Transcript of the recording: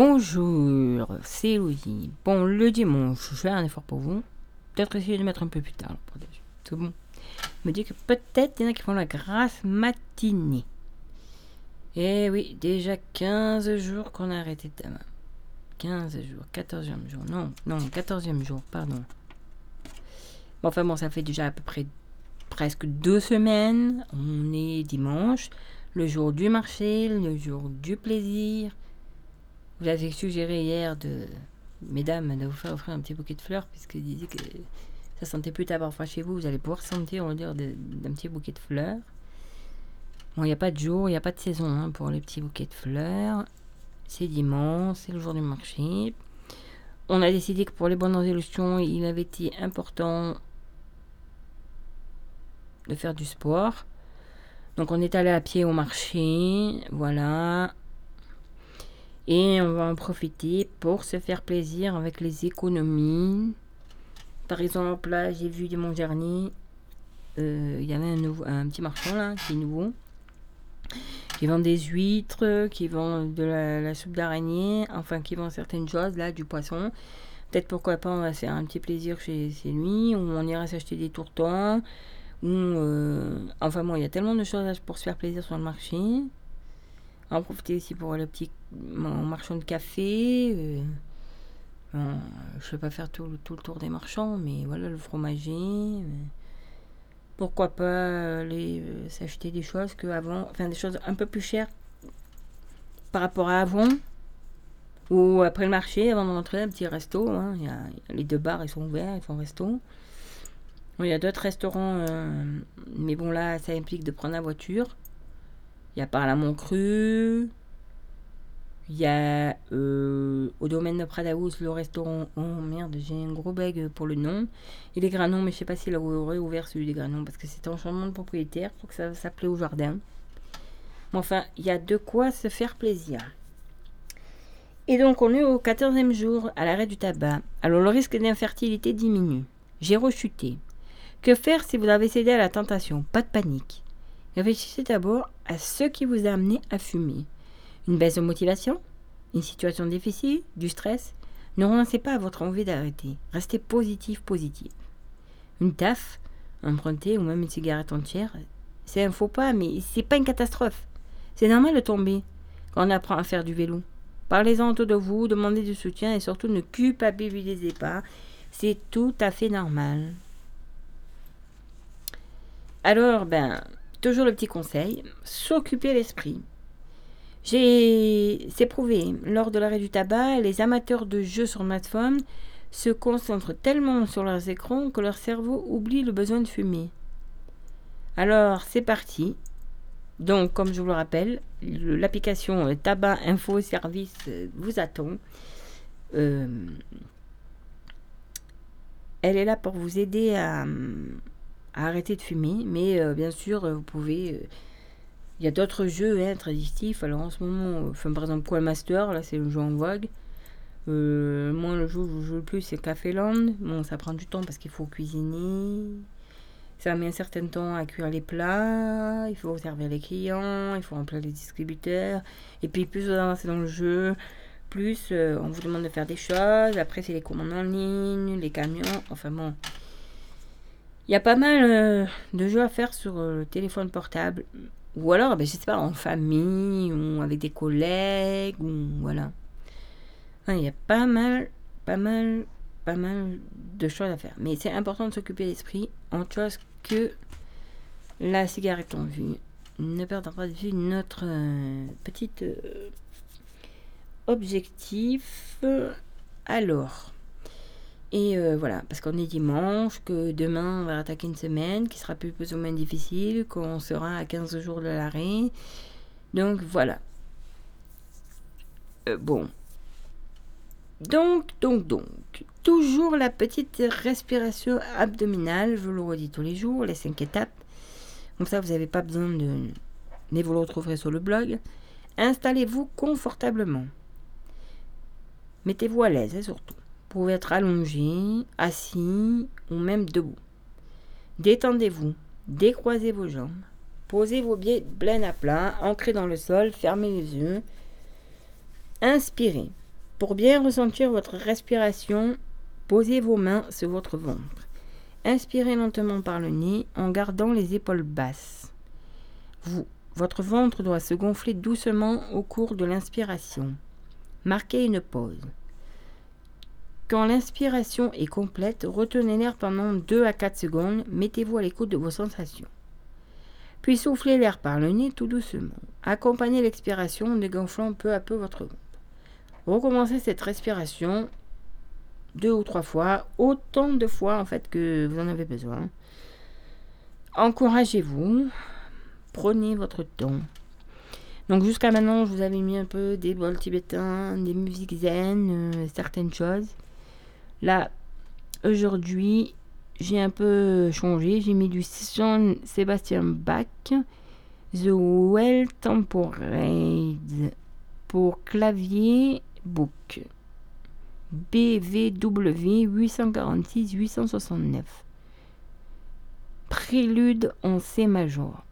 Bonjour, c'est Louis. Bon, le dimanche, je fais un effort pour vous. Peut-être essayer de mettre un peu plus tard. Tout bon. me dit que peut-être il y en a qui font la grasse matinée. Eh oui, déjà 15 jours qu'on a arrêté de 15 jours, 14e jour. Non, non, 14e jour, pardon. Bon, enfin bon, ça fait déjà à peu près presque deux semaines. On est dimanche, le jour du marché, le jour du plaisir. Vous avez suggéré hier de, mesdames, de vous faire offrir un petit bouquet de fleurs, puisque disait que ça sentait plus tard parfois chez vous. Vous allez pouvoir sentir, on va dire, d'un petit bouquet de fleurs. Bon, il n'y a pas de jour, il n'y a pas de saison hein, pour les petits bouquets de fleurs. C'est dimanche, c'est le jour du marché. On a décidé que pour les bonnes résolutions, il avait été important de faire du sport. Donc on est allé à pied au marché, voilà. Et on va en profiter pour se faire plaisir avec les économies. Par exemple, là, j'ai vu du Mont Jarny. Euh, il y avait un petit marchand là, qui est nouveau. Qui vend des huîtres, qui vend de la, soupe d'araignée, enfin qui vend certaines choses, là, du poisson. Peut-être pourquoi pas, on va faire un petit plaisir chez, lui, ou on ira s'acheter des tourtons. Ou, euh, enfin bon, il y a tellement de choses pour se faire plaisir sur le marché. En profiter aussi pour le petit marchand de café. Euh, je ne vais pas faire tout, le tour des marchands, mais voilà, le fromager. Euh, pourquoi pas aller euh, s'acheter des choses que avant, enfin des choses un peu plus chères par rapport à avant. Ou après le marché, avant de rentrer, un petit resto. Hein. Les deux bars, ils sont ouverts, ils font resto. il y a d'autres restaurants, mais bon, là, ça implique de prendre la voiture. Il y a par la Montcru. Il y a euh, au domaine de Pradaus le restaurant. Oh merde, j'ai un gros bag pour le nom. Et les Granons, mais je sais pas s'il aurait ouvert celui des Granons parce que c'était un changement de propriétaire. pour que ça s'appelait au jardin. Mais enfin, il y a de quoi se faire plaisir. Et donc, on est au 14e jour à l'arrêt du tabac. Alors, le risque d'infertilité diminue. J'ai rechuté. Que faire si vous avez cédé à la tentation? Pas de panique. Réfléchissez d'abord à ce qui vous a amené à fumer. Une baisse de motivation Une situation difficile Du stress Ne renoncez pas à votre envie d'arrêter. Restez positif, positif. Une taf Emprunter ou même une cigarette entière C'est un faux pas, mais c'est pas une catastrophe. C'est normal de tomber quand on apprend à faire du vélo. Parlez-en autour de vous, demandez du soutien et surtout ne culpabilisez pas. C'est tout à fait normal. Alors, ben, Toujours le petit conseil, s'occuper l'esprit. J'ai, c'est prouvé, lors de l'arrêt du tabac, les amateurs de jeux sur smartphone se concentrent tellement sur leurs écrans que leur cerveau oublie le besoin de fumer. Alors, c'est parti. Donc, comme je vous le rappelle, l'application Tabac Info Service vous attend. Euh, elle est là pour vous aider à, arrêter de fumer. Mais euh, bien sûr, vous pouvez. Euh, il y a d'autres jeux hein, traditifs. Alors en ce moment, par exemple, Poil Master, là c'est le jeu en vogue. Euh, moi, le jeu où je joue le plus, c'est Café Land. Bon, ça prend du temps parce qu'il faut cuisiner. Ça met un certain temps à cuire les plats. Il faut servir les clients. Il faut remplir les distributeurs. Et puis, plus vous avancez dans le jeu, plus on vous demande de faire des choses. Après, c'est les commandes en ligne, les camions. Enfin bon, il y a pas mal euh, de jeux à faire sur euh, le téléphone portable. Ou alors, ben, je sais pas, en famille ou avec des collègues. Ou voilà. il y a pas mal, pas mal, pas mal de choses à faire. Mais c'est important de s'occuper l'esprit en chose que la cigarette en vue. Ne perdons pas de vue notre euh, petit objectif. Alors. Et euh, voilà, parce qu'on est dimanche, que demain on va attaquer une semaine qui sera plus, ou moins difficile, qu'on sera à 15 jours de l'arrêt. Donc voilà. Euh, bon. Donc, donc, donc. Toujours la petite respiration abdominale, je le redis tous les jours, les 5 étapes. Comme ça, vous n'avez pas besoin de. Mais vous le retrouverez sur le blog. Installez-vous confortablement. Mettez-vous à l'aise, hein, surtout pouvez être allongé, assis ou même debout. Détendez-vous, décroisez vos jambes, posez vos pieds plein à plat, ancrez dans le sol, fermez les yeux. Inspirez. Pour bien ressentir votre respiration, posez vos mains sur votre ventre. Inspirez lentement par le nez en gardant les épaules basses. Votre ventre doit se gonfler doucement au cours de l'inspiration. Marquez une pause. Quand l'inspiration est complète, retenez l'air pendant 2 à 4 secondes, mettez-vous à l'écoute de vos sensations. Puis soufflez l'air par le nez tout doucement. Accompagnez l'expiration en dégonflant peu à peu votre ventre. Recommencez cette respiration deux ou trois fois, autant de fois en fait que vous en avez besoin. Encouragez-vous, prenez votre temps. Donc jusqu'à maintenant, je vous avais mis un peu des bols tibétains, des musiques zen, euh, certaines choses. Là, aujourd'hui, j'ai un peu changé. J'ai mis du Jean Sébastien Bach, The Well Temporade pour clavier book. BVW 846-869. Prélude en C major.